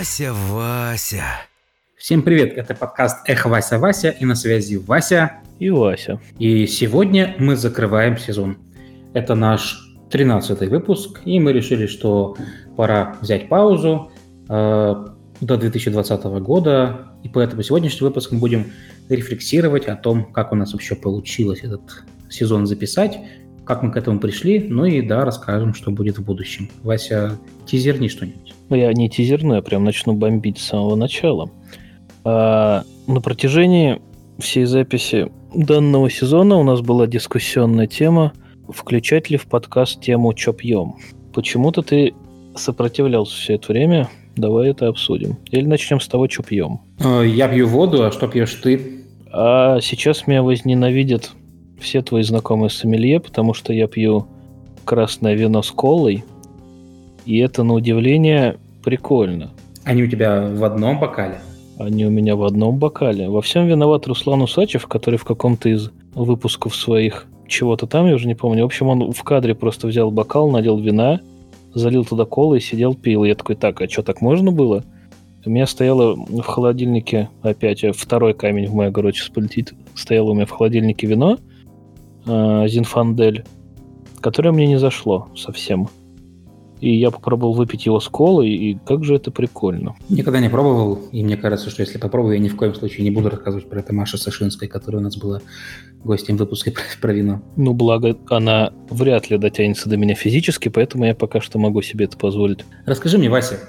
Вася, Вася. Всем привет, это подкаст «Эх, Вася, Вася» и на связи Вася и Вася. И сегодня мы закрываем сезон. Это наш 13 выпуск, и мы решили, что пора взять паузу э, до 2020 года, и поэтому сегодняшний выпуск мы будем рефлексировать о том, как у нас вообще получилось этот сезон записать, как мы к этому пришли, ну и да, расскажем, что будет в будущем. Вася, тизерни что-нибудь. Ну, я не тизерну, я прям начну бомбить с самого начала. А, на протяжении всей записи данного сезона у нас была дискуссионная тема включать ли в подкаст тему «Чё пьем?». Почему-то ты сопротивлялся все это время. Давай это обсудим. Или начнем с того, что пьем. А, я пью воду, а что пьешь ты? А сейчас меня возненавидят все твои знакомые сомелье, потому что я пью красное вино с колой, и это, на удивление, прикольно. Они у тебя в одном бокале? Они у меня в одном бокале. Во всем виноват Руслан Усачев, который в каком-то из выпусков своих чего-то там, я уже не помню. В общем, он в кадре просто взял бокал, надел вина, залил туда колы и сидел пил. И я такой, так, а что, так можно было? У меня стояло в холодильнике, опять второй камень в мой огород сейчас полетит, стояло у меня в холодильнике вино, э, Зинфандель, которое мне не зашло совсем. И я попробовал выпить его с колой, и как же это прикольно. Никогда не пробовал, и мне кажется, что если попробую, я ни в коем случае не буду рассказывать про это Маша Сашинской, которая у нас была гостем выпуска про, про вино. Ну, благо, она вряд ли дотянется до меня физически, поэтому я пока что могу себе это позволить. Расскажи мне, Вася,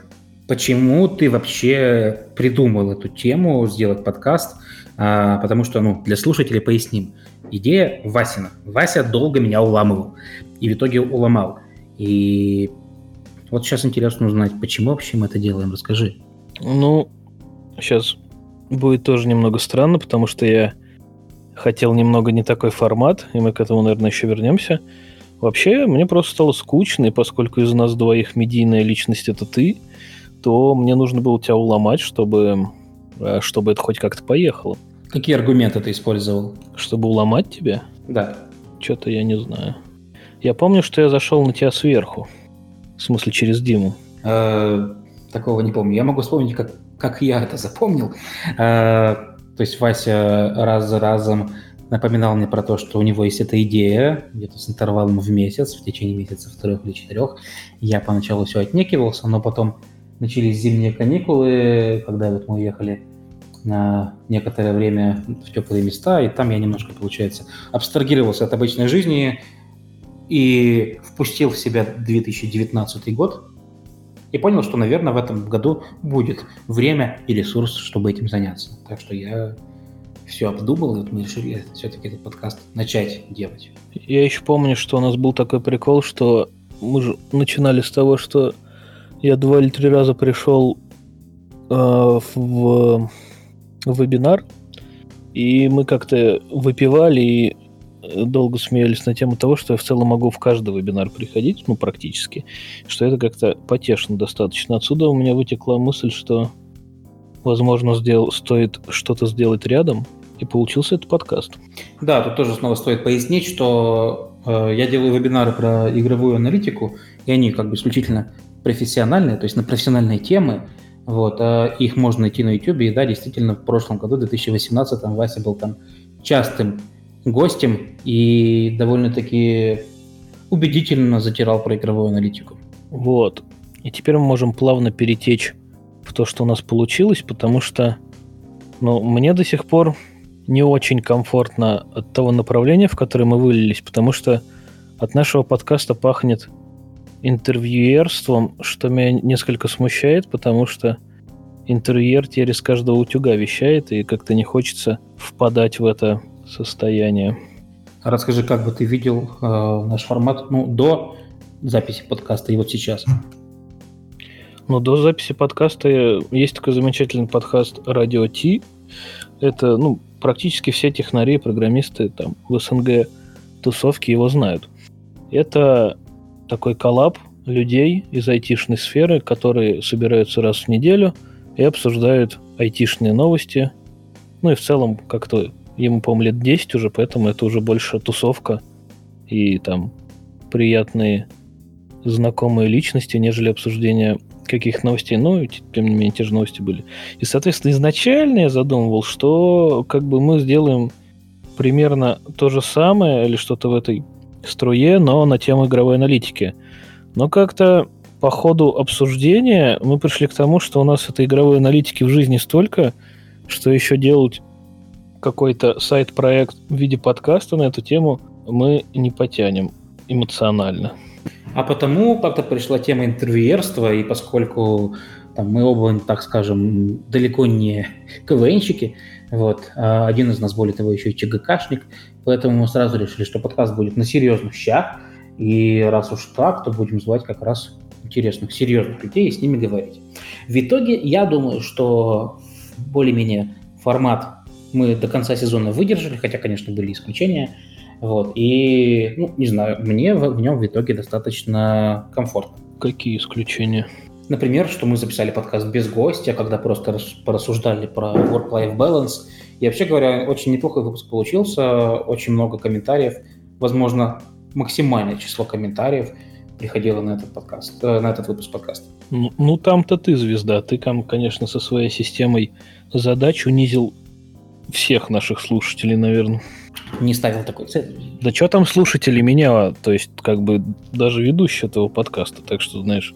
почему ты вообще придумал эту тему, сделать подкаст? А, потому что, ну, для слушателей поясним. Идея Васина. Вася долго меня уламывал. И в итоге уломал. И вот сейчас интересно узнать, почему вообще мы это делаем. Расскажи. Ну, сейчас будет тоже немного странно, потому что я хотел немного не такой формат, и мы к этому, наверное, еще вернемся. Вообще, мне просто стало скучно, и поскольку из нас двоих медийная личность это ты, то мне нужно было тебя уломать, чтобы, э, чтобы это хоть как-то поехало. Какие аргументы ты использовал? Чтобы уломать тебя? Да. Что-то я не знаю. Я помню, что я зашел на тебя сверху. В смысле, через Диму? Э, такого не помню. Я могу вспомнить, как, как я это запомнил. Э, то есть Вася раз за разом напоминал мне про то, что у него есть эта идея, где-то с интервалом в месяц, в течение месяца трех или четырех. Я поначалу все отнекивался, но потом начались зимние каникулы, когда вот мы уехали на некоторое время в теплые места, и там я немножко, получается, абстрагировался от обычной жизни, и впустил в себя 2019 год и понял, что, наверное, в этом году будет время и ресурс, чтобы этим заняться. Так что я все обдумал, и вот мы решили все-таки этот подкаст начать делать. Я еще помню, что у нас был такой прикол, что мы же начинали с того, что я два или три раза пришел э, в, в вебинар, и мы как-то выпивали, и долго смеялись на тему того, что я в целом могу в каждый вебинар приходить, ну, практически, что это как-то потешно достаточно. Отсюда у меня вытекла мысль, что, возможно, сделал, стоит что-то сделать рядом, и получился этот подкаст. Да, тут тоже снова стоит пояснить, что э, я делаю вебинары про игровую аналитику, и они как бы исключительно профессиональные, то есть на профессиональные темы, вот, э, их можно найти на YouTube, и да, действительно, в прошлом году, в 2018, Вася был там частым гостем и довольно-таки убедительно затирал про игровую аналитику. Вот. И теперь мы можем плавно перетечь в то, что у нас получилось, потому что ну, мне до сих пор не очень комфортно от того направления, в которое мы вылились, потому что от нашего подкаста пахнет интервьюерством, что меня несколько смущает, потому что интервьюер теперь из каждого утюга вещает, и как-то не хочется впадать в это состояние. Расскажи, как бы ты видел э, наш формат ну, до записи подкаста и вот сейчас? Ну, до записи подкаста есть такой замечательный подкаст «Радио Ти». Это, ну, практически все технари, программисты там в СНГ тусовки его знают. Это такой коллаб людей из айтишной сферы, которые собираются раз в неделю и обсуждают айтишные новости, ну и в целом как-то Ему, по-моему, лет 10 уже, поэтому это уже больше тусовка и там приятные знакомые личности, нежели обсуждение каких новостей, но тем не менее те же новости были. И, соответственно, изначально я задумывал, что как бы мы сделаем примерно то же самое или что-то в этой струе, но на тему игровой аналитики. Но как-то по ходу обсуждения мы пришли к тому, что у нас этой игровой аналитики в жизни столько, что еще делать какой-то сайт-проект в виде подкаста на эту тему мы не потянем эмоционально. А потому как-то пришла тема интервьюерства, и поскольку там, мы оба, так скажем, далеко не КВНщики, вот, а один из нас, более того, еще и ЧГКшник, поэтому мы сразу решили, что подкаст будет на серьезных щах, и раз уж так, то будем звать как раз интересных, серьезных людей и с ними говорить. В итоге, я думаю, что более-менее формат мы до конца сезона выдержали, хотя, конечно, были исключения. Вот. И, ну, не знаю, мне в, в нем в итоге достаточно комфортно. Какие исключения? Например, что мы записали подкаст без гостя, когда просто порассуждали про work-life balance. И вообще говоря, очень неплохой выпуск получился, очень много комментариев, возможно, максимальное число комментариев приходило на этот подкаст, э, на этот выпуск подкаста. Ну, ну там-то ты звезда, ты там, конечно, со своей системой задач унизил всех наших слушателей, наверное. Не ставил такой цели. Да что там слушатели меня, то есть как бы даже ведущий этого подкаста, так что, знаешь,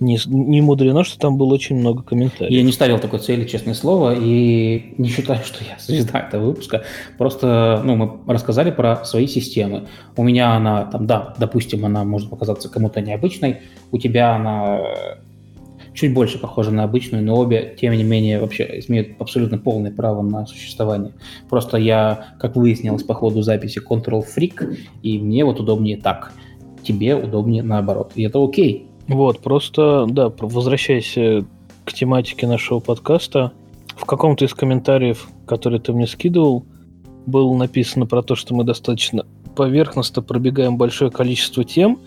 не, не мудрено, что там было очень много комментариев. Я не ставил такой цели, честное слово, и не считаю, что я звезда этого выпуска. Просто ну, мы рассказали про свои системы. У меня она, там, да, допустим, она может показаться кому-то необычной, у тебя она чуть больше похожа на обычную, но обе, тем не менее, вообще имеют абсолютно полное право на существование. Просто я, как выяснилось по ходу записи, control-freak, и мне вот удобнее так. Тебе удобнее наоборот. И это окей. Вот, просто, да, возвращаясь к тематике нашего подкаста, в каком-то из комментариев, который ты мне скидывал, было написано про то, что мы достаточно поверхностно пробегаем большое количество тем,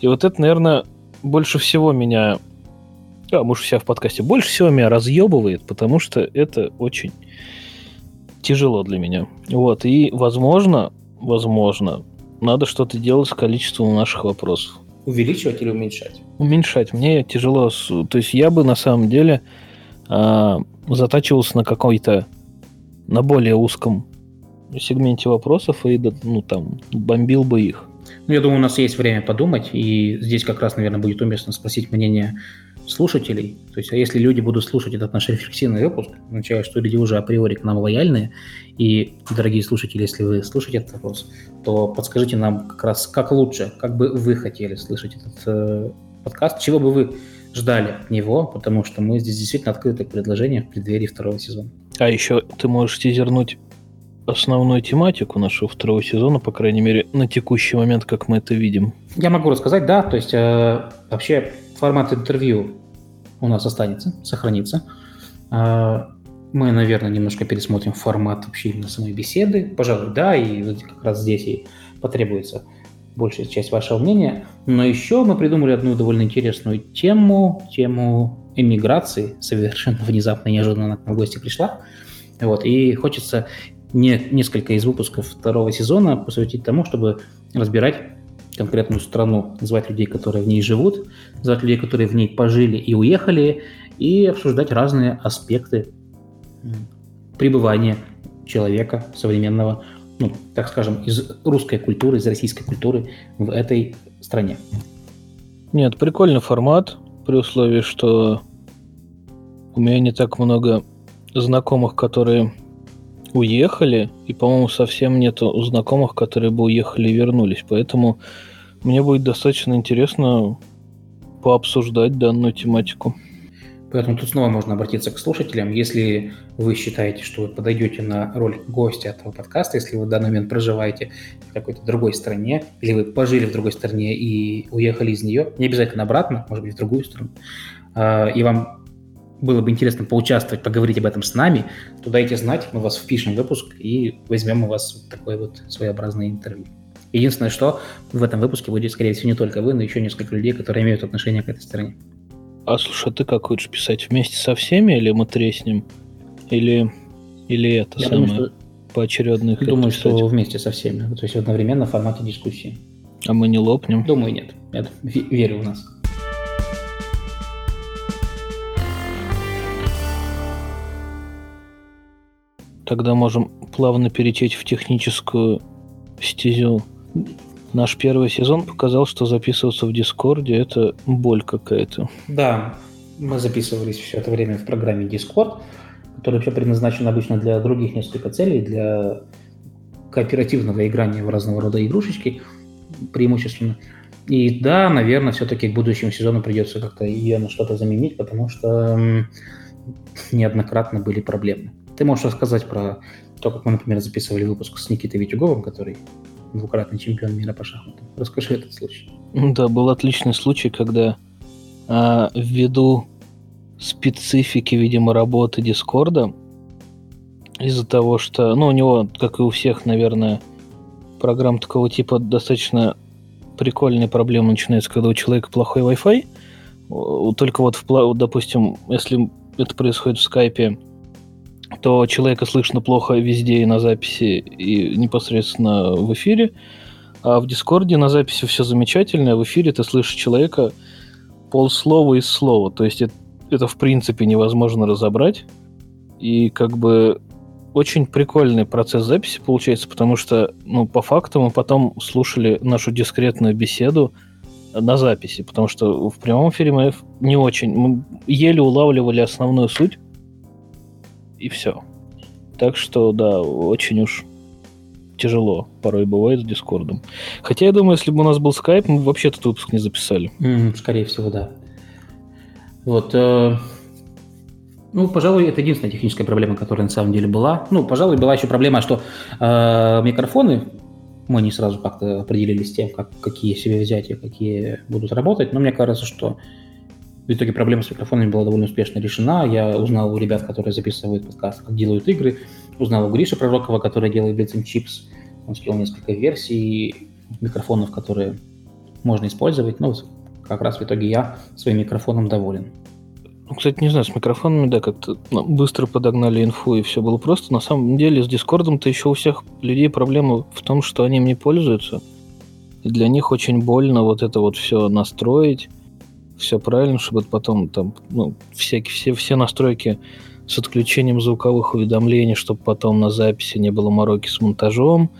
и вот это, наверное, больше всего меня а, муж вся в подкасте, больше всего меня разъебывает, потому что это очень тяжело для меня. Вот, и, возможно, возможно, надо что-то делать с количеством наших вопросов. Увеличивать или уменьшать? Уменьшать. Мне тяжело. То есть я бы на самом деле э, затачивался на какой-то, на более узком сегменте вопросов и, ну, там, бомбил бы их. Ну, я думаю, у нас есть время подумать, и здесь как раз, наверное, будет уместно спросить мнение слушателей. То есть, а если люди будут слушать этот наш рефлексивный выпуск, означает, что люди уже априори к нам лояльные. И, дорогие слушатели, если вы слушаете этот вопрос, то подскажите нам как раз, как лучше, как бы вы хотели слышать этот э, подкаст, чего бы вы ждали от него, потому что мы здесь действительно открыты к предложениям в преддверии второго сезона. А еще ты можешь тизернуть основную тематику нашего второго сезона, по крайней мере, на текущий момент, как мы это видим. Я могу рассказать, да, то есть э, вообще формат интервью у нас останется, сохранится. А, мы, наверное, немножко пересмотрим формат вообще именно самой беседы. Пожалуй, да, и как раз здесь и потребуется большая часть вашего мнения. Но еще мы придумали одну довольно интересную тему, тему эмиграции. Совершенно внезапно, неожиданно к нам в гости пришла. Вот, и хочется не, несколько из выпусков второго сезона посвятить тому, чтобы разбирать конкретную страну, звать людей, которые в ней живут, звать людей, которые в ней пожили и уехали, и обсуждать разные аспекты пребывания человека современного, ну, так скажем, из русской культуры, из российской культуры в этой стране. Нет, прикольный формат, при условии, что у меня не так много знакомых, которые уехали, и, по-моему, совсем нету знакомых, которые бы уехали и вернулись. Поэтому мне будет достаточно интересно пообсуждать данную тематику. Поэтому тут снова можно обратиться к слушателям. Если вы считаете, что вы подойдете на роль гостя этого подкаста, если вы в данный момент проживаете в какой-то другой стране, или вы пожили в другой стране и уехали из нее, не обязательно обратно, может быть, в другую страну, а, и вам было бы интересно поучаствовать, поговорить об этом с нами, то дайте знать, мы вас впишем в выпуск и возьмем у вас такое вот своеобразное интервью. Единственное, что в этом выпуске будет, скорее всего, не только вы, но еще несколько людей, которые имеют отношение к этой стране. А слушай, а ты как хочешь писать? Вместе со всеми или мы треснем? Или, или это Я самое думаю, что... поочередно Думаю, что вместе со всеми. То есть одновременно в формате дискуссии. А мы не лопнем? Думаю, нет. Я верю в нас. Тогда можем плавно перетечь в техническую стезю. Наш первый сезон показал, что записываться в Дискорде – это боль какая-то. Да, мы записывались все это время в программе Discord, которая вообще предназначена обычно для других несколько целей, для кооперативного играния в разного рода игрушечки преимущественно. И да, наверное, все-таки к будущему сезону придется как-то ее на что-то заменить, потому что неоднократно были проблемы. Ты можешь рассказать про то, как мы, например, записывали выпуск с Никитой Витюговым, который двукратный чемпион мира по шахматам. Расскажи этот случай. Да, был отличный случай, когда а, ввиду специфики, видимо, работы Дискорда, из-за того, что, ну, у него, как и у всех, наверное, программ такого типа достаточно прикольные проблемы начинаются, когда у человека плохой Wi-Fi. Только вот, в, допустим, если это происходит в скайпе, то человека слышно плохо везде и на записи, и непосредственно в эфире. А в Дискорде на записи все замечательно, а в эфире ты слышишь человека полслова из слова. То есть это, это в принципе невозможно разобрать. И как бы очень прикольный процесс записи получается, потому что, ну, по факту мы потом слушали нашу дискретную беседу на записи, потому что в прямом эфире мы не очень, мы еле улавливали основную суть, и все. Так что, да, очень уж тяжело порой бывает с Дискордом. Хотя я думаю, если бы у нас был скайп, мы вообще этот выпуск не записали. Mm, скорее всего, да. Вот. Э, ну, пожалуй, это единственная техническая проблема, которая на самом деле была. Ну, пожалуй, была еще проблема, что э, микрофоны мы не сразу как-то определились с тем, как, какие себе взять и какие будут работать. Но мне кажется, что в итоге проблема с микрофонами была довольно успешно решена. Я узнал у ребят, которые записывают подкаст, как делают игры. Узнал у Гриши Пророкова, который делает Bits and Chips. Он скинул несколько версий микрофонов, которые можно использовать. Ну, как раз в итоге я своим микрофоном доволен. Ну, кстати, не знаю, с микрофонами, да, как-то ну, быстро подогнали инфу, и все было просто. На самом деле, с Дискордом-то еще у всех людей проблема в том, что они им не пользуются. И для них очень больно вот это вот все настроить все правильно, чтобы потом там, ну, всякие, все, все настройки с отключением звуковых уведомлений, чтобы потом на записи не было мороки с монтажом.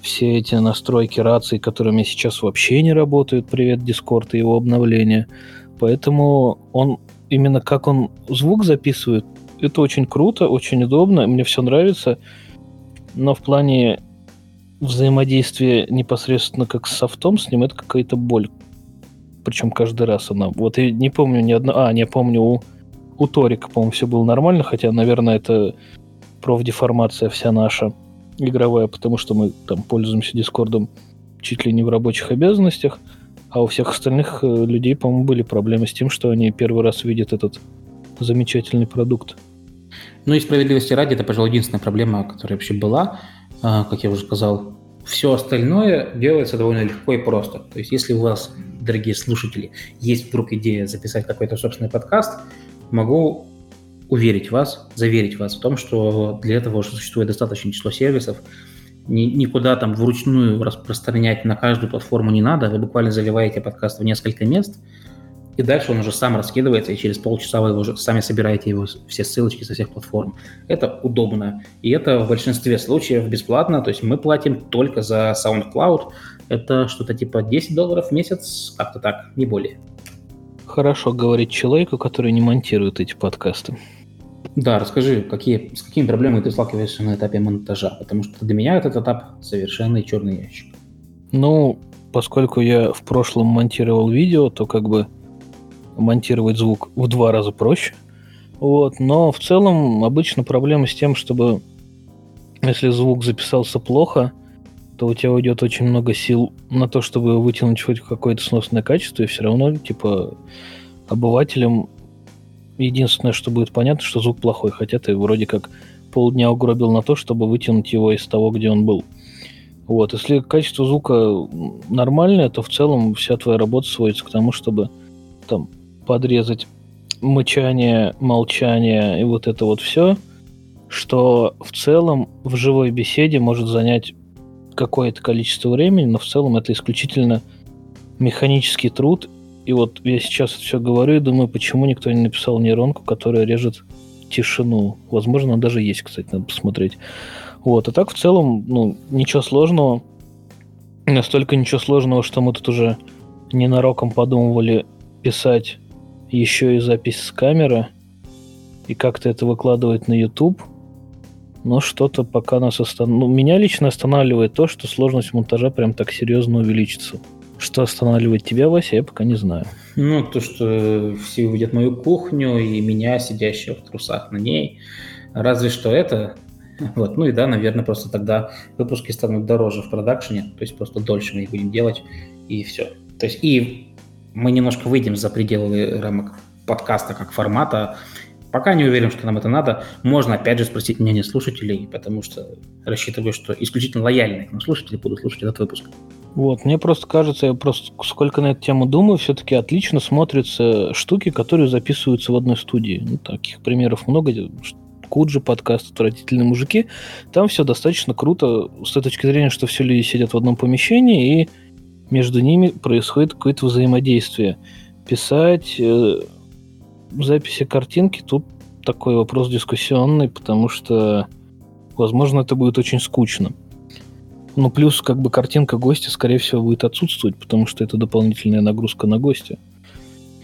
Все эти настройки рации, которыми сейчас вообще не работают, привет, Discord и его обновление. Поэтому он именно как он звук записывает, это очень круто, очень удобно, мне все нравится. Но в плане взаимодействия непосредственно как с софтом с ним, это какая-то боль причем каждый раз она... Вот я не помню ни одно... А, не помню, у, у Торика, по-моему, все было нормально, хотя, наверное, это профдеформация вся наша игровая, потому что мы там пользуемся Дискордом чуть ли не в рабочих обязанностях, а у всех остальных э, людей, по-моему, были проблемы с тем, что они первый раз видят этот замечательный продукт. Ну и справедливости ради, это, пожалуй, единственная проблема, которая вообще была. А, как я уже сказал, все остальное делается довольно легко и просто. То есть если у вас, дорогие слушатели, есть вдруг идея записать какой-то собственный подкаст, могу уверить вас, заверить вас в том, что для этого уже существует достаточное число сервисов. Ни, никуда там вручную распространять на каждую платформу не надо. Вы буквально заливаете подкаст в несколько мест – и дальше он уже сам раскидывается, и через полчаса вы уже сами собираете его все ссылочки со всех платформ. Это удобно. И это в большинстве случаев бесплатно. То есть мы платим только за SoundCloud. Это что-то типа 10 долларов в месяц, как-то так, не более. Хорошо говорить человеку, который не монтирует эти подкасты. Да, расскажи, какие, с какими проблемами ты сталкиваешься на этапе монтажа, потому что для меня этот этап совершенно черный ящик. Ну, поскольку я в прошлом монтировал видео, то как бы монтировать звук в два раза проще. Вот, но в целом обычно проблема с тем, чтобы если звук записался плохо, то у тебя уйдет очень много сил на то, чтобы вытянуть хоть какое-то сносное качество, и все равно, типа, обывателям единственное, что будет понятно, что звук плохой, хотя ты вроде как полдня угробил на то, чтобы вытянуть его из того, где он был. Вот, если качество звука нормальное, то в целом вся твоя работа сводится к тому, чтобы там подрезать мычание, молчание и вот это вот все, что в целом в живой беседе может занять какое-то количество времени, но в целом это исключительно механический труд. И вот я сейчас все говорю и думаю, почему никто не написал нейронку, которая режет тишину. Возможно, даже есть, кстати, надо посмотреть. Вот, а так в целом, ну, ничего сложного. Настолько ничего сложного, что мы тут уже ненароком подумывали писать еще и запись с камеры и как-то это выкладывать на YouTube. Но что-то пока нас останавливает. Ну, меня лично останавливает то, что сложность монтажа прям так серьезно увеличится. Что останавливает тебя, Вася, я пока не знаю. Ну, то, что все увидят мою кухню и меня, сидящего в трусах на ней. Разве что это. Вот. Ну и да, наверное, просто тогда выпуски станут дороже в продакшене, то есть просто дольше мы их будем делать, и все. То есть и мы немножко выйдем за пределы рамок подкаста как формата, Пока не уверен, что нам это надо. Можно, опять же, спросить мнение слушателей, потому что рассчитываю, что исключительно лояльные к нам слушатели будут слушать этот выпуск. Вот, мне просто кажется, я просто сколько на эту тему думаю, все-таки отлично смотрятся штуки, которые записываются в одной студии. Ну, таких примеров много. Куджи подкаст «Отвратительные мужики». Там все достаточно круто с той точки зрения, что все люди сидят в одном помещении, и между ними происходит какое-то взаимодействие. Писать э, записи картинки тут такой вопрос дискуссионный, потому что, возможно, это будет очень скучно. Ну, плюс, как бы, картинка гостя, скорее всего, будет отсутствовать, потому что это дополнительная нагрузка на гостя.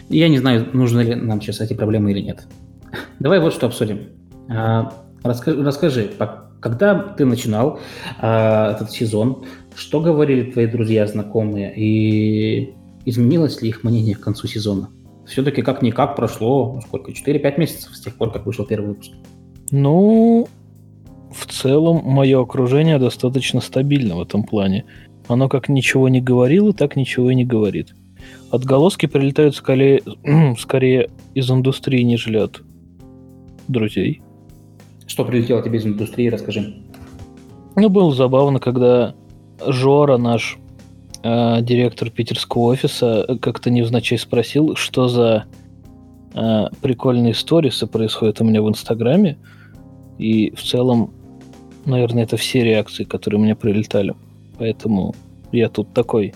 Я не знаю, нужны ли нам сейчас эти проблемы или нет. Давай вот что обсудим. А, расскажи, расскажи когда ты начинал а, этот сезон, что говорили твои друзья, знакомые, и изменилось ли их мнение к концу сезона? все-таки как-никак прошло, ну, сколько, 4-5 месяцев с тех пор, как вышел первый выпуск. Ну, в целом, мое окружение достаточно стабильно в этом плане. Оно как ничего не говорило, так ничего и не говорит. Отголоски прилетают скорее, скорее из индустрии, нежели от друзей. Что прилетело тебе из индустрии, расскажи. Ну, было забавно, когда Жора, наш э, директор питерского офиса как-то невзначай спросил, что за э, прикольные сторисы происходят у меня в Инстаграме. И в целом, наверное, это все реакции, которые мне прилетали. Поэтому я тут такой.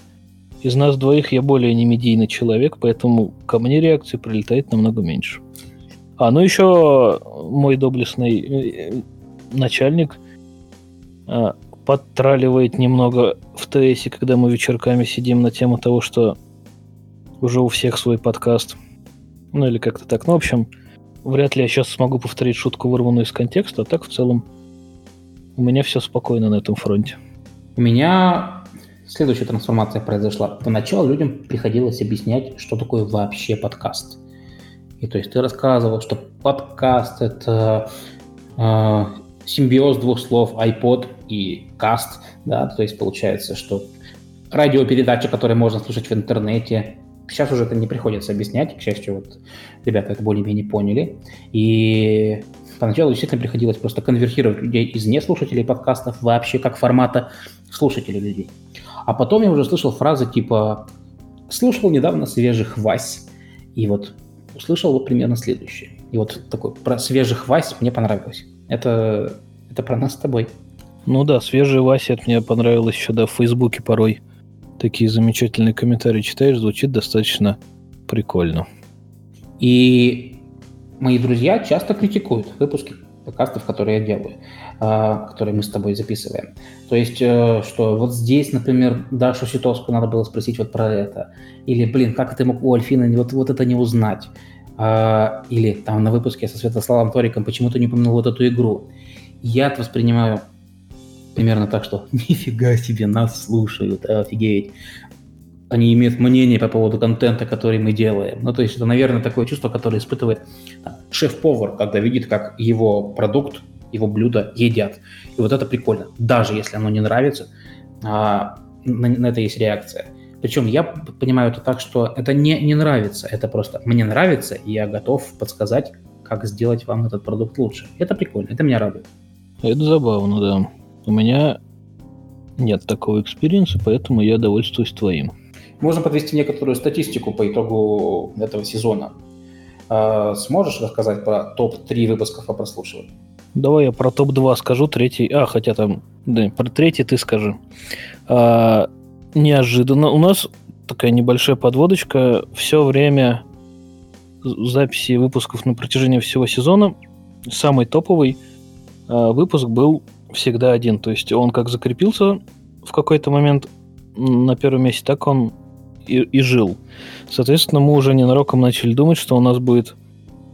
Из нас двоих я более не медийный человек, поэтому ко мне реакции прилетает намного меньше. А, ну еще мой доблестный э, начальник э, подтраливает немного в ТСе, когда мы вечерками сидим на тему того, что уже у всех свой подкаст. Ну или как-то так. Ну, в общем, вряд ли я сейчас смогу повторить шутку, вырванную из контекста, а так в целом у меня все спокойно на этом фронте. У меня следующая трансформация произошла. Поначалу людям приходилось объяснять, что такое вообще подкаст. И то есть ты рассказывал, что подкаст это э, симбиоз двух слов iPod и каст, да, то есть получается, что радиопередача, которые можно слушать в интернете, сейчас уже это не приходится объяснять, к счастью, вот ребята это более-менее поняли, и поначалу действительно приходилось просто конвертировать людей из неслушателей подкастов вообще как формата слушателей людей. А потом я уже слышал фразы типа «слушал недавно свежих Вась», и вот услышал вот примерно следующее. И вот такой про свежих Вась мне понравилось. Это, это про нас с тобой. Ну да, свежий Вася, это мне понравилось еще, да, в Фейсбуке порой такие замечательные комментарии читаешь, звучит достаточно прикольно. И мои друзья часто критикуют выпуски подкастов, которые я делаю, которые мы с тобой записываем. То есть, э, что вот здесь, например, Дашу Ситовскую надо было спросить вот про это. Или, блин, как ты мог у Альфины вот, вот это не узнать? А, или там на выпуске со Святославом Ториком почему то не упомянул вот эту игру. Я это воспринимаю примерно так, что нифига себе, нас слушают, офигеть. Они имеют мнение по поводу контента, который мы делаем. Ну, то есть это, наверное, такое чувство, которое испытывает шеф-повар, когда видит, как его продукт, его блюдо едят. И вот это прикольно. Даже если оно не нравится, а, на, на это есть реакция. Причем я понимаю это так, что это не, не нравится, это просто мне нравится, и я готов подсказать, как сделать вам этот продукт лучше. Это прикольно, это меня радует. Это забавно, да. У меня нет такого experience а, поэтому я довольствуюсь твоим. Можно подвести некоторую статистику по итогу этого сезона. А, сможешь рассказать про топ-3 выпусков о прослушивании? Давай я про топ-2 скажу, третий... А, хотя там... Да, про третий ты скажи. А, неожиданно. У нас такая небольшая подводочка. Все время записи выпусков на протяжении всего сезона самый топовый э, выпуск был всегда один. То есть он как закрепился в какой-то момент на первом месте, так он и, и жил. Соответственно, мы уже ненароком начали думать, что у нас будет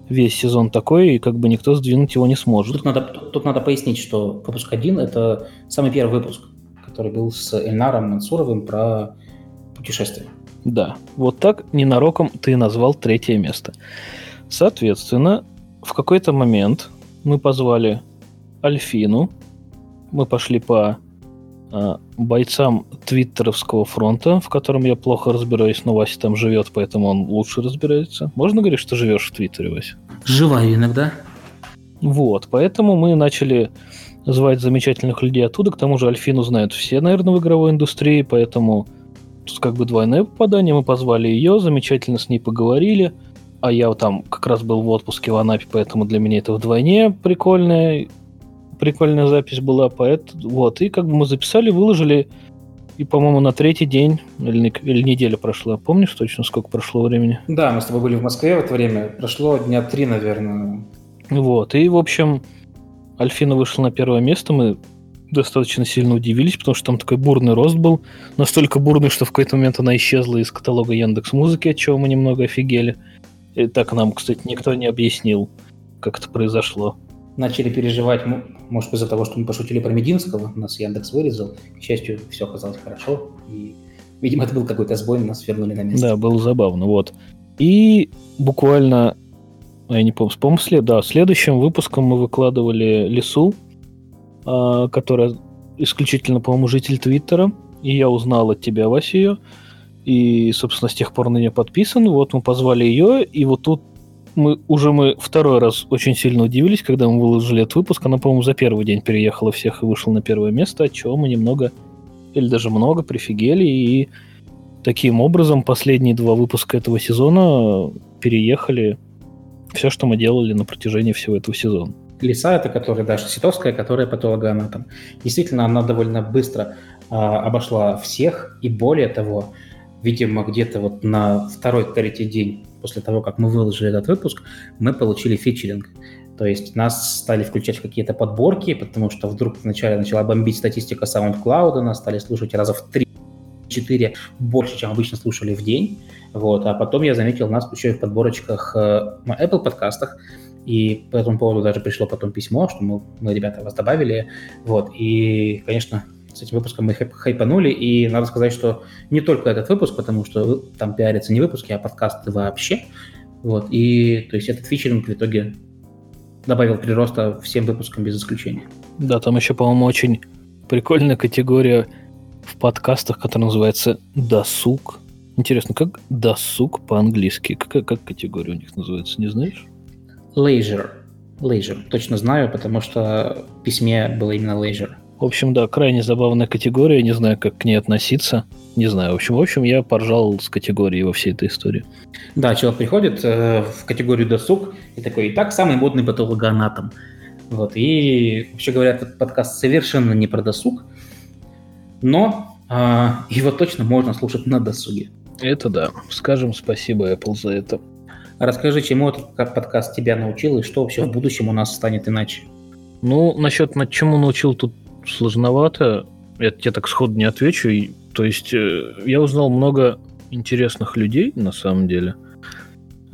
весь сезон такой, и как бы никто сдвинуть его не сможет. Тут надо, тут, тут надо пояснить, что выпуск один – это самый первый выпуск, который был с Эльнаром Мансуровым про путешествие. Да, вот так ненароком ты назвал третье место. Соответственно, в какой-то момент мы позвали Альфину, мы пошли по бойцам Твиттеровского фронта, в котором я плохо разбираюсь, но Вася там живет, поэтому он лучше разбирается. Можно говорить, что живешь в Твиттере, Вася? Живаю иногда. Вот, поэтому мы начали звать замечательных людей оттуда. К тому же Альфину знают все, наверное, в игровой индустрии, поэтому тут как бы двойное попадание. Мы позвали ее, замечательно с ней поговорили. А я там как раз был в отпуске в Анапе, поэтому для меня это вдвойне прикольная прикольная запись была, поэтому вот, и как бы мы записали, выложили, и, по-моему, на третий день, или, или неделя прошла, помнишь точно, сколько прошло времени? Да, мы с тобой были в Москве в это время, прошло дня три, наверное. Вот, и, в общем, Альфина вышла на первое место, мы достаточно сильно удивились, потому что там такой бурный рост был, настолько бурный, что в какой-то момент она исчезла из каталога Яндекс Музыки, от чего мы немного офигели. И так нам, кстати, никто не объяснил, как это произошло начали переживать, может, из-за того, что мы пошутили про Мединского, нас Яндекс вырезал. К счастью, все оказалось хорошо. И, видимо, это был какой-то сбой, нас вернули на место. Да, было забавно, вот. И буквально, я не помню, по-моему, след, да, следующим выпуском мы выкладывали Лису, а, которая исключительно, по-моему, житель Твиттера. И я узнал от тебя, Вася, ее. И, собственно, с тех пор на нее подписан. Вот мы позвали ее, и вот тут мы уже мы второй раз очень сильно удивились, когда мы выложили этот выпуск. Она, по-моему, за первый день переехала всех и вышла на первое место, от чего мы немного, или даже много, прифигели. И таким образом последние два выпуска этого сезона переехали все, что мы делали на протяжении всего этого сезона. Лиса, это которая Даша Ситовская, которая патологоанатом. Действительно, она довольно быстро а, обошла всех, и более того, видимо, где-то вот на второй-третий день после того, как мы выложили этот выпуск, мы получили фичеринг. То есть нас стали включать в какие-то подборки, потому что вдруг вначале начала бомбить статистика SoundCloud, нас стали слушать раза в 3-4 больше, чем обычно слушали в день. Вот. А потом я заметил нас еще и в подборочках э, на Apple подкастах, и по этому поводу даже пришло потом письмо, что мы, мы ребята, вас добавили. Вот. И, конечно, с этим выпуском мы хайпанули, и надо сказать, что не только этот выпуск, потому что там пиарятся не выпуски, а подкасты вообще. Вот, и то есть этот фичеринг в итоге добавил прироста всем выпускам без исключения. Да, там еще, по-моему, очень прикольная категория в подкастах, которая называется «досуг». Интересно, как «досуг» по-английски? Как, как категория у них называется, не знаешь? Leisure. Leisure. Точно знаю, потому что в письме было именно leisure. В общем, да, крайне забавная категория, не знаю, как к ней относиться. Не знаю. В общем, в общем, я поржал с категорией во всей этой истории. Да, человек приходит э, в категорию досуг и такой, и так самый модный патологоанатом. Вот, и вообще говоря, этот подкаст совершенно не про досуг, но э, его точно можно слушать на досуге. Это да. Скажем спасибо Apple за это. Расскажи, чему этот подкаст тебя научил и что вообще в будущем у нас станет иначе? Ну, насчет над чему научил, тут сложновато. Я тебе так сходу не отвечу. То есть э, я узнал много интересных людей, на самом деле.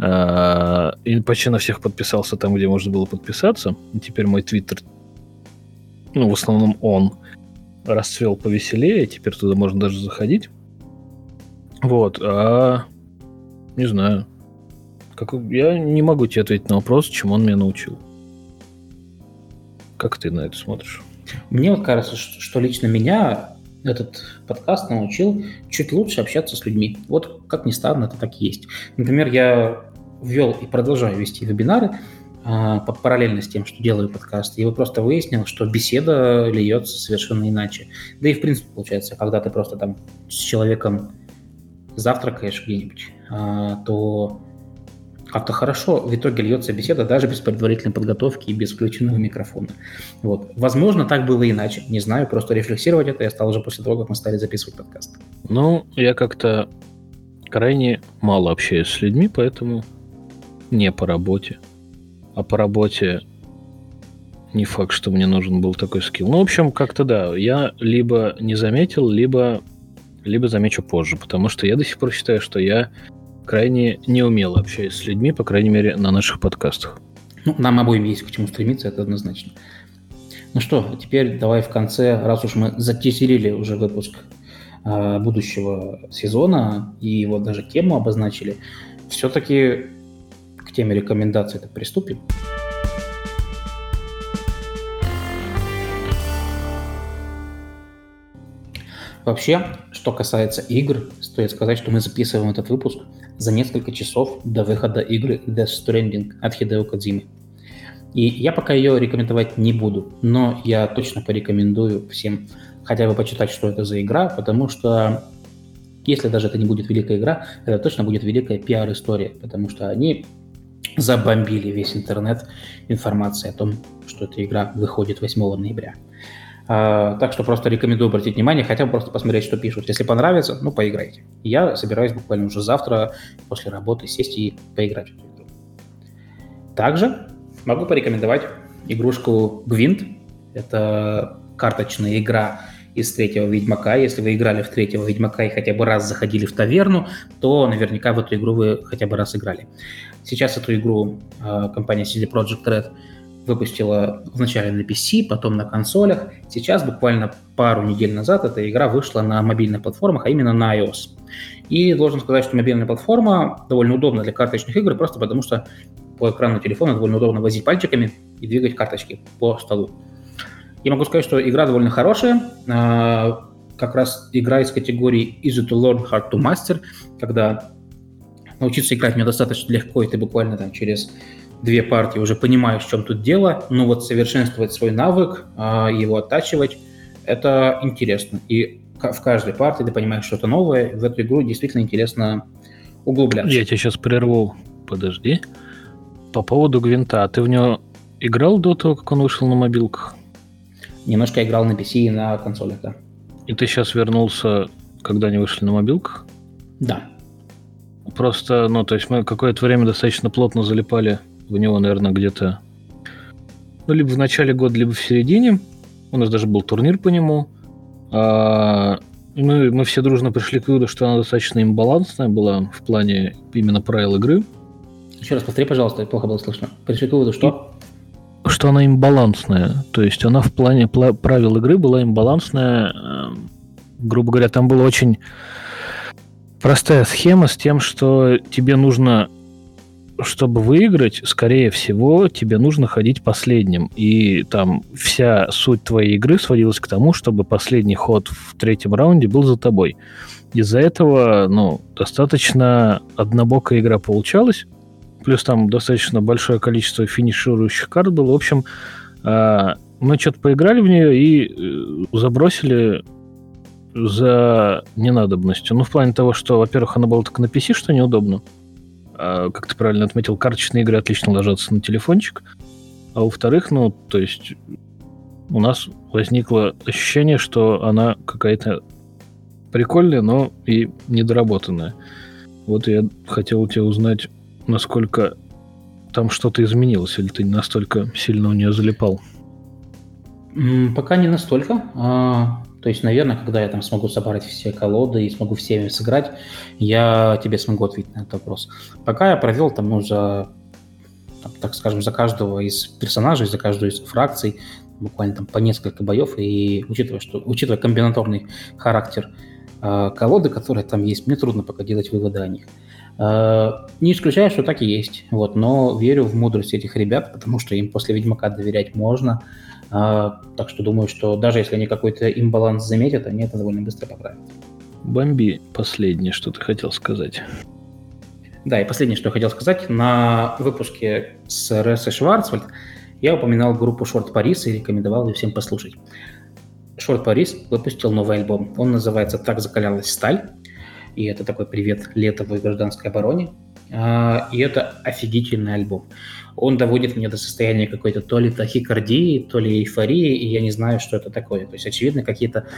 А, и почти на всех подписался там, где можно было подписаться. И теперь мой твиттер, ну, в основном он, расцвел повеселее. Теперь туда можно даже заходить. Вот. А не знаю. Как, я не могу тебе ответить на вопрос, чем он меня научил. Как ты на это смотришь? Мне вот кажется, что лично меня этот подкаст научил чуть лучше общаться с людьми. Вот как ни странно, это так и есть. Например, я ввел и продолжаю вести вебинары а, параллельно с тем, что делаю подкаст. И просто выяснил, что беседа льется совершенно иначе. Да и в принципе получается, когда ты просто там с человеком завтракаешь где-нибудь, а, то как-то хорошо в итоге льется беседа даже без предварительной подготовки и без включенного микрофона. Вот. Возможно, так было иначе. Не знаю, просто рефлексировать это я стал уже после того, как мы стали записывать подкаст. Ну, я как-то крайне мало общаюсь с людьми, поэтому не по работе. А по работе не факт, что мне нужен был такой скилл. Ну, в общем, как-то да, я либо не заметил, либо, либо замечу позже, потому что я до сих пор считаю, что я крайне неумело общаюсь с людьми, по крайней мере, на наших подкастах. Ну, нам обоим есть к чему стремиться, это однозначно. Ну что, теперь давай в конце, раз уж мы затесерили уже выпуск э, будущего сезона и вот даже тему обозначили, все-таки к теме рекомендаций это приступим. Вообще, что касается игр, стоит сказать, что мы записываем этот выпуск за несколько часов до выхода игры Death Stranding от Хидео Кодзимы. И я пока ее рекомендовать не буду, но я точно порекомендую всем хотя бы почитать, что это за игра, потому что если даже это не будет великая игра, это точно будет великая пиар-история, потому что они забомбили весь интернет информацией о том, что эта игра выходит 8 ноября. А, так что просто рекомендую обратить внимание, хотя бы просто посмотреть, что пишут. Если понравится, ну, поиграйте. Я собираюсь буквально уже завтра после работы сесть и поиграть в эту игру. Также могу порекомендовать игрушку Гвинт. Это карточная игра из третьего Ведьмака. Если вы играли в третьего Ведьмака и хотя бы раз заходили в таверну, то наверняка в эту игру вы хотя бы раз играли. Сейчас эту игру э, компания CD Projekt Red выпустила вначале на PC, потом на консолях. Сейчас, буквально пару недель назад, эта игра вышла на мобильных платформах, а именно на iOS. И должен сказать, что мобильная платформа довольно удобна для карточных игр, просто потому что по экрану телефона довольно удобно возить пальчиками и двигать карточки по столу. Я могу сказать, что игра довольно хорошая. А, как раз игра из категории Easy to Learn, Hard to Master, когда научиться играть мне достаточно легко, и ты буквально там через две партии, уже понимаешь, в чем тут дело, но вот совершенствовать свой навык, а, его оттачивать, это интересно. И в каждой партии ты понимаешь что-то новое, в эту игру действительно интересно углубляться. Я тебя сейчас прерву, подожди. По поводу Гвинта, ты в него играл до того, как он вышел на мобилках? Немножко играл на PC и на консолях, да. И ты сейчас вернулся, когда они вышли на мобилках? Да. Просто, ну, то есть мы какое-то время достаточно плотно залипали в него, наверное, где-то ну, либо в начале года, либо в середине. У нас даже был турнир по нему. А, мы, мы все дружно пришли к выводу, что она достаточно имбалансная была в плане именно правил игры. Еще раз повтори, пожалуйста, плохо было слышно. Пришли к выводу, что? Что она имбалансная. То есть она в плане правил игры была имбалансная. Эм, грубо говоря, там была очень простая схема с тем, что тебе нужно чтобы выиграть, скорее всего, тебе нужно ходить последним. И там вся суть твоей игры сводилась к тому, чтобы последний ход в третьем раунде был за тобой. Из-за этого, ну, достаточно однобокая игра получалась. Плюс там достаточно большое количество финиширующих карт было. В общем, а, мы что-то поиграли в нее и э, забросили за ненадобностью. Ну, в плане того, что, во-первых, она была только на PC, что неудобно. А, как ты правильно отметил, карточные игры отлично ложатся на телефончик. А во-вторых, ну, то есть у нас возникло ощущение, что она какая-то прикольная, но и недоработанная. Вот я хотел у тебя узнать, насколько там что-то изменилось, или ты настолько сильно у нее залипал? Пока не настолько. То есть, наверное, когда я там смогу собрать все колоды и смогу всеми сыграть, я тебе смогу ответить на этот вопрос. Пока я провел там, ну, за, там, так скажем, за каждого из персонажей, за каждую из фракций, буквально там по несколько боев, и учитывая, что, учитывая комбинаторный характер э, колоды, которые там есть, мне трудно пока делать выводы о них. Э, не исключаю, что так и есть, вот, но верю в мудрость этих ребят, потому что им после Ведьмака доверять можно, так что думаю, что даже если они какой-то имбаланс заметят, они это довольно быстро поправят. Бомби, последнее, что ты хотел сказать. Да, и последнее, что я хотел сказать. На выпуске с Ресой Шварцвальд я упоминал группу Шорт Парис и рекомендовал ее всем послушать. Шорт Парис выпустил новый альбом. Он называется «Так закалялась сталь». И это такой привет летовой гражданской обороне. А, и это офигительный альбом он доводит меня до состояния какой-то то ли тахикардии, то ли эйфории, и я не знаю, что это такое. То есть, очевидно, какие-то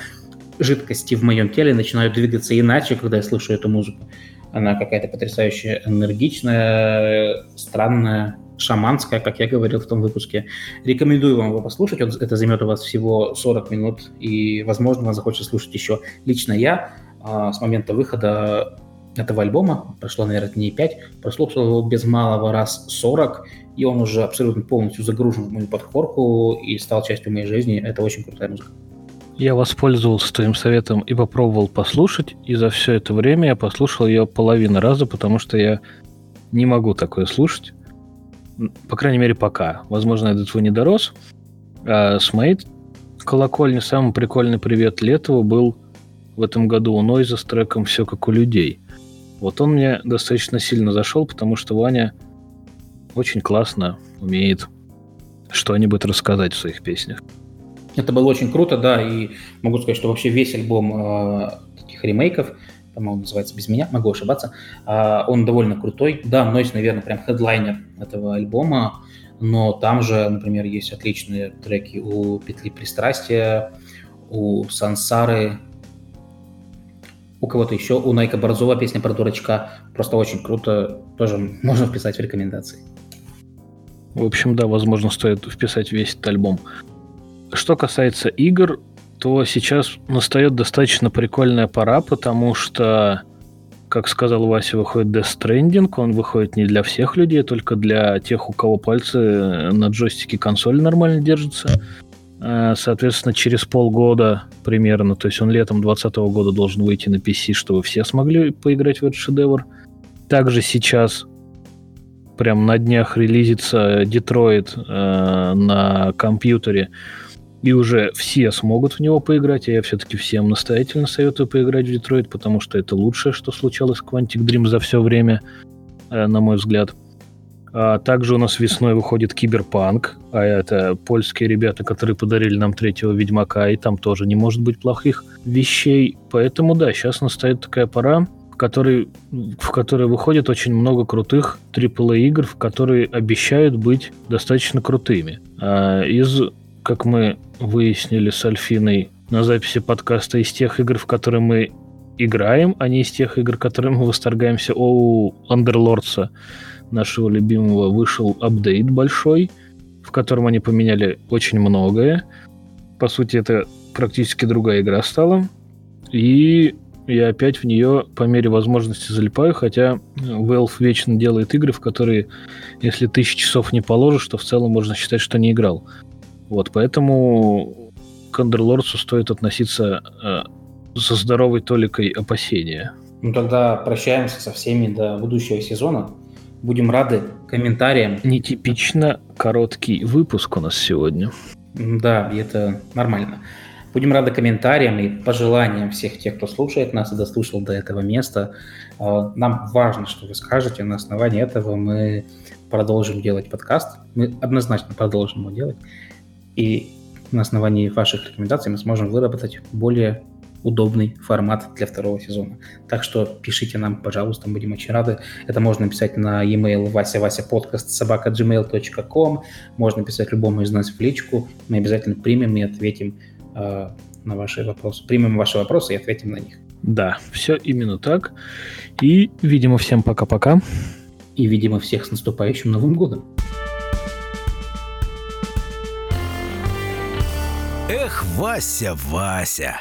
жидкости в моем теле начинают двигаться иначе, когда я слушаю эту музыку. Она какая-то потрясающе энергичная, странная, шаманская, как я говорил в том выпуске. Рекомендую вам его послушать, он, это займет у вас всего 40 минут, и, возможно, вам захочется слушать еще. Лично я а, с момента выхода этого альбома, прошло, наверное, дней 5, прослушал его без малого раз 40, и он уже абсолютно полностью загружен в мою подкорку и стал частью моей жизни. Это очень крутая музыка. Я воспользовался твоим советом и попробовал послушать, и за все это время я послушал ее половину раза, потому что я не могу такое слушать. По крайней мере, пока. Возможно, я до этого не дорос. А с моей колокольни самый прикольный привет Летову был в этом году у Нойза с треком «Все как у людей». Вот он мне достаточно сильно зашел, потому что Ваня очень классно умеет что-нибудь рассказать в своих песнях. Это было очень круто, да, и могу сказать, что вообще весь альбом э, таких ремейков, по-моему, называется «Без меня», могу ошибаться, э, он довольно крутой. Да, Нойс, наверное, прям хедлайнер этого альбома, но там же, например, есть отличные треки у «Петли пристрастия», у «Сансары», у кого-то еще, у Найка Борзова песня про дурачка. Просто очень круто, тоже можно вписать в рекомендации. В общем, да, возможно, стоит вписать весь этот альбом. Что касается игр, то сейчас настает достаточно прикольная пора, потому что, как сказал Вася, выходит Death Stranding, он выходит не для всех людей, только для тех, у кого пальцы на джойстике консоли нормально держатся. Э, соответственно, через полгода примерно, то есть он летом 2020 года должен выйти на PC, чтобы все смогли поиграть в этот шедевр. Также сейчас прям на днях релизится Детройт э, на компьютере, и уже все смогут в него поиграть, а я все-таки всем настоятельно советую поиграть в Детройт, потому что это лучшее, что случалось с Quantic Dream за все время, э, на мой взгляд. А также у нас весной выходит Киберпанк, а это польские ребята, которые подарили нам третьего Ведьмака, и там тоже не может быть плохих вещей. Поэтому да, сейчас настает такая пора, в которой, в которой выходит очень много крутых AAA игр, в которые обещают быть достаточно крутыми. А из, как мы выяснили с Альфиной на записи подкаста, из тех игр, в которые мы играем, а не из тех игр, которые мы восторгаемся, о Андерлордса, нашего любимого, вышел апдейт большой, в котором они поменяли очень многое. По сути, это практически другая игра стала. И я опять в нее по мере возможности залипаю, хотя Valve вечно делает игры, в которые, если тысячи часов не положишь, то в целом можно считать, что не играл. Вот, поэтому к Underlords стоит относиться э, со здоровой толикой опасения. Ну тогда прощаемся со всеми до будущего сезона. Будем рады комментариям. Нетипично короткий выпуск у нас сегодня. Да, и это нормально. Будем рады комментариям и пожеланиям всех тех, кто слушает нас и дослушал до этого места. А, нам важно, что вы скажете. На основании этого мы продолжим делать подкаст. Мы однозначно продолжим его делать. И на основании ваших рекомендаций мы сможем выработать более удобный формат для второго сезона. Так что пишите нам, пожалуйста, будем очень рады. Это можно написать на e-mail вася вася подкаст собака gmail.com, можно писать любому из нас в личку, мы обязательно примем и ответим э, на ваши вопросы. Примем ваши вопросы и ответим на них. Да, все именно так. И, видимо, всем пока-пока. И, видимо, всех с наступающим Новым годом. Эх, Вася, Вася!